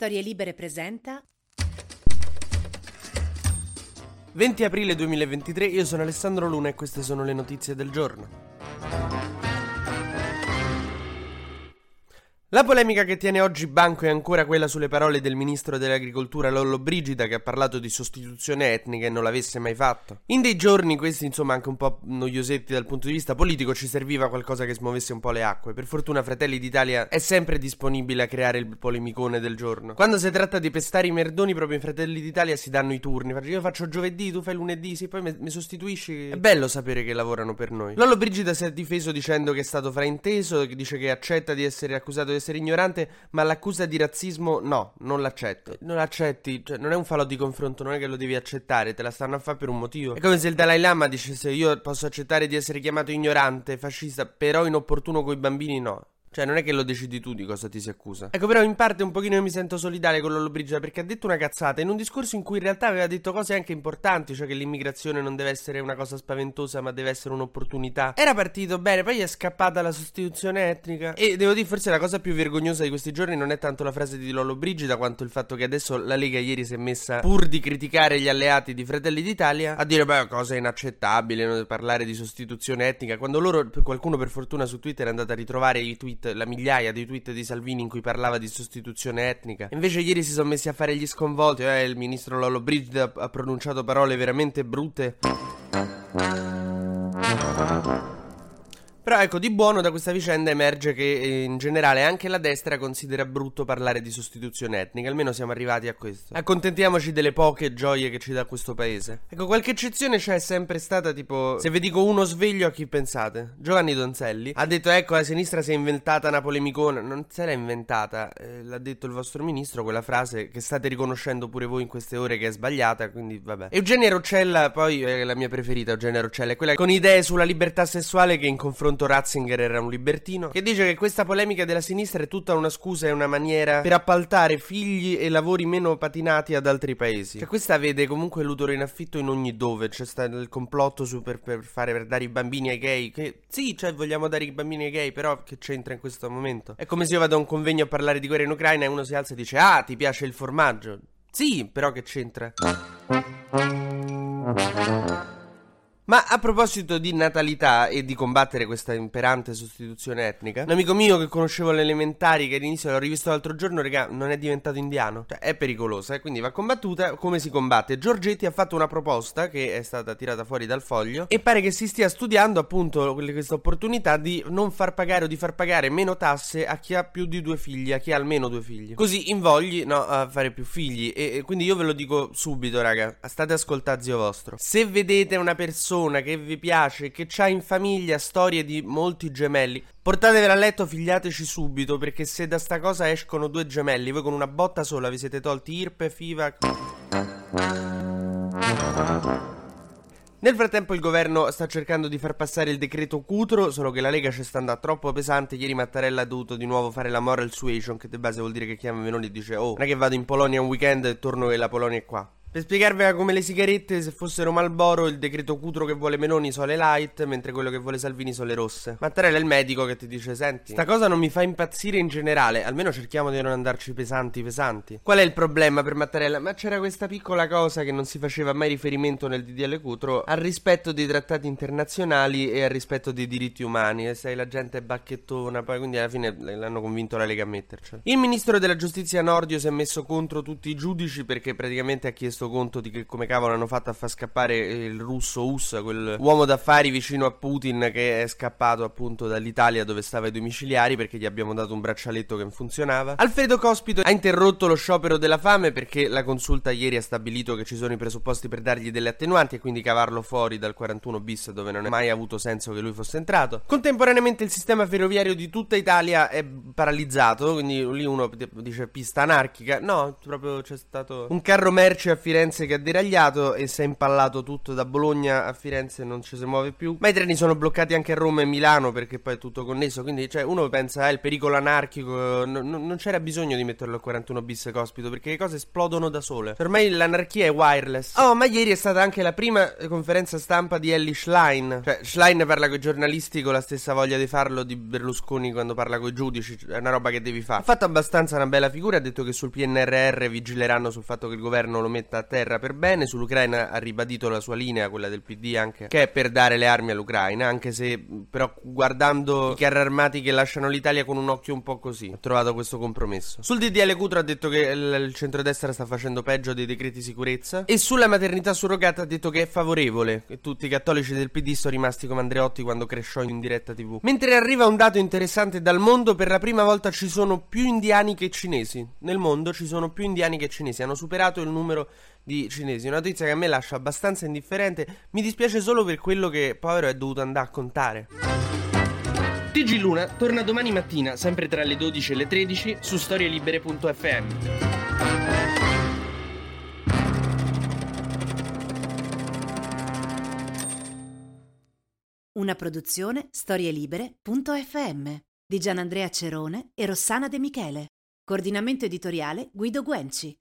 Storie Libere presenta 20 aprile 2023, io sono Alessandro Luna e queste sono le notizie del giorno. La polemica che tiene oggi banco è ancora quella sulle parole del ministro dell'agricoltura Lollo Brigida che ha parlato di sostituzione etnica e non l'avesse mai fatto. In dei giorni questi insomma anche un po' noiosetti dal punto di vista politico ci serviva qualcosa che smuovesse un po' le acque. Per fortuna Fratelli d'Italia è sempre disponibile a creare il polemicone del giorno. Quando si tratta di pestare i merdoni proprio in Fratelli d'Italia si danno i turni. Io faccio giovedì, tu fai lunedì, sì, poi mi sostituisci. È bello sapere che lavorano per noi. Lollo Brigida si è difeso dicendo che è stato frainteso, dice che accetta di essere accusato di essere ignorante, ma l'accusa di razzismo no, non l'accetto. Non l'accetti, cioè non è un falò di confronto, non è che lo devi accettare, te la stanno a fare per un motivo. È come se il Dalai Lama dicesse io posso accettare di essere chiamato ignorante, fascista, però inopportuno coi bambini no. Cioè, non è che lo decidi tu di cosa ti si accusa. Ecco, però in parte un pochino io mi sento solidale con Lollobrigida perché ha detto una cazzata in un discorso in cui in realtà aveva detto cose anche importanti, cioè che l'immigrazione non deve essere una cosa spaventosa, ma deve essere un'opportunità. Era partito bene, poi è scappata la sostituzione etnica. E devo dire, forse la cosa più vergognosa di questi giorni non è tanto la frase di Lollobrigida, quanto il fatto che adesso la Lega ieri si è messa, pur di criticare gli alleati di Fratelli d'Italia, a dire, beh, cosa inaccettabile, parlare di sostituzione etnica, quando loro, qualcuno per fortuna su Twitter è andato a ritrovare i tweet la migliaia di tweet di Salvini in cui parlava di sostituzione etnica. Invece ieri si sono messi a fare gli sconvolti, eh, il ministro Lollo Brigida ha pronunciato parole veramente brutte. Però ecco, di buono da questa vicenda emerge che eh, in generale anche la destra considera brutto parlare di sostituzione etnica, almeno siamo arrivati a questo. Accontentiamoci delle poche gioie che ci dà questo paese. Ecco, qualche eccezione c'è sempre stata, tipo, se vi dico uno sveglio a chi pensate? Giovanni Donzelli ha detto, ecco, la sinistra si è inventata una polemicona. Non se l'è inventata, eh, l'ha detto il vostro ministro, quella frase che state riconoscendo pure voi in queste ore che è sbagliata, quindi vabbè. Eugenia Roccella, poi è la mia preferita, Eugenia Roccella, è quella con idee sulla libertà sessuale che in confronto appunto Ratzinger era un libertino, che dice che questa polemica della sinistra è tutta una scusa e una maniera per appaltare figli e lavori meno patinati ad altri paesi. Cioè questa vede comunque l'utero in affitto in ogni dove, c'è sta il complotto su per, per, fare per dare i bambini ai gay, che sì, cioè vogliamo dare i bambini ai gay, però che c'entra in questo momento? È come se io vado a un convegno a parlare di guerra in Ucraina e uno si alza e dice "Ah, ti piace il formaggio?" Sì, però che c'entra? Ma a proposito di natalità e di combattere questa imperante sostituzione etnica, un amico mio che conoscevo alle elementari, che all'inizio l'ho rivisto l'altro giorno, raga, non è diventato indiano. Cioè, è pericolosa, eh? quindi va combattuta. Come si combatte? Giorgetti ha fatto una proposta che è stata tirata fuori dal foglio e pare che si stia studiando appunto questa opportunità di non far pagare o di far pagare meno tasse a chi ha più di due figli, a chi ha almeno due figli. Così invogli, no, a fare più figli. E, e quindi io ve lo dico subito, raga, state ascoltando zio vostro. Se vedete una persona persona che vi piace, che ha in famiglia storie di molti gemelli, portatevela a letto, figliateci subito, perché se da sta cosa escono due gemelli, voi con una botta sola vi siete tolti IRPE, FIVA... Nel frattempo il governo sta cercando di far passare il decreto Cutro, solo che la Lega ci sta andando troppo pesante. Ieri Mattarella ha dovuto di nuovo fare la moral suasion, che di base vuol dire che chiama Meloni e dice "Oh, non è che vado in Polonia un weekend e torno e la Polonia è qua". Per spiegarvela come le sigarette, se fossero Malboro, il decreto Cutro che vuole Meloni sono le light, mentre quello che vuole Salvini sono le rosse. Mattarella è il medico che ti dice: Senti, sta cosa non mi fa impazzire in generale, almeno cerchiamo di non andarci pesanti, pesanti. Qual è il problema per Mattarella? Ma c'era questa piccola cosa che non si faceva mai riferimento nel DDL Cutro al rispetto dei trattati internazionali e al rispetto dei diritti umani. E sai, la gente è bacchettona, poi quindi alla fine l'hanno convinto la Lega a mettercela. Il ministro della giustizia Nordio si è messo contro tutti i giudici perché praticamente ha chiesto chiesto conto di che come cavolo hanno fatto a far scappare il russo Us, quel uomo d'affari vicino a Putin che è scappato appunto dall'Italia dove stava ai domiciliari perché gli abbiamo dato un braccialetto che funzionava. Alfredo Cospito ha interrotto lo sciopero della fame perché la consulta ieri ha stabilito che ci sono i presupposti per dargli delle attenuanti e quindi cavarlo fuori dal 41 bis dove non è mai avuto senso che lui fosse entrato. Contemporaneamente il sistema ferroviario di tutta Italia è paralizzato, quindi lì uno dice pista anarchica. No, proprio c'è stato un carro merci affidato Firenze che ha deragliato e si è impallato tutto da Bologna a Firenze non ci si muove più. Ma i treni sono bloccati anche a Roma e Milano perché poi è tutto connesso. Quindi cioè, uno pensa, ah, il pericolo anarchico. No, no, non c'era bisogno di metterlo al 41 bis cospito perché le cose esplodono da sole. Cioè, ormai l'anarchia è wireless. Oh, ma ieri è stata anche la prima conferenza stampa di Ellie Schlein. Cioè, Schlein parla con i giornalisti con la stessa voglia di farlo di Berlusconi quando parla con i giudici. È una roba che devi fare. Ha fatto abbastanza una bella figura. Ha detto che sul PNRR vigileranno sul fatto che il governo lo metta a terra per bene. Sull'Ucraina ha ribadito la sua linea, quella del PD anche, che è per dare le armi all'Ucraina. Anche se, però, guardando i carri armati che lasciano l'Italia con un occhio un po' così, ho trovato questo compromesso. Sul DDL Cutro ha detto che il, centrodestra sta facendo peggio dei decreti sicurezza. E sulla maternità surrogata ha detto che è favorevole. E tutti i cattolici del PD sono rimasti come Andreotti quando cresciò in diretta TV. Mentre arriva un dato interessante dal mondo, per la prima volta ci sono più indiani che cinesi. Nel mondo ci sono più indiani che cinesi. Hanno superato il numero di cinesi. Una notizia che a me lascia abbastanza indifferente. Mi dispiace solo per quello che povero è dovuto andare a contare. TG Luna torna domani mattina, sempre tra le 12 e le 13, su storielibere.fm. Una produzione storielibere.fm di Gianandrea Cerone e Rossana De Michele. Coordinamento editoriale Guido Guenci.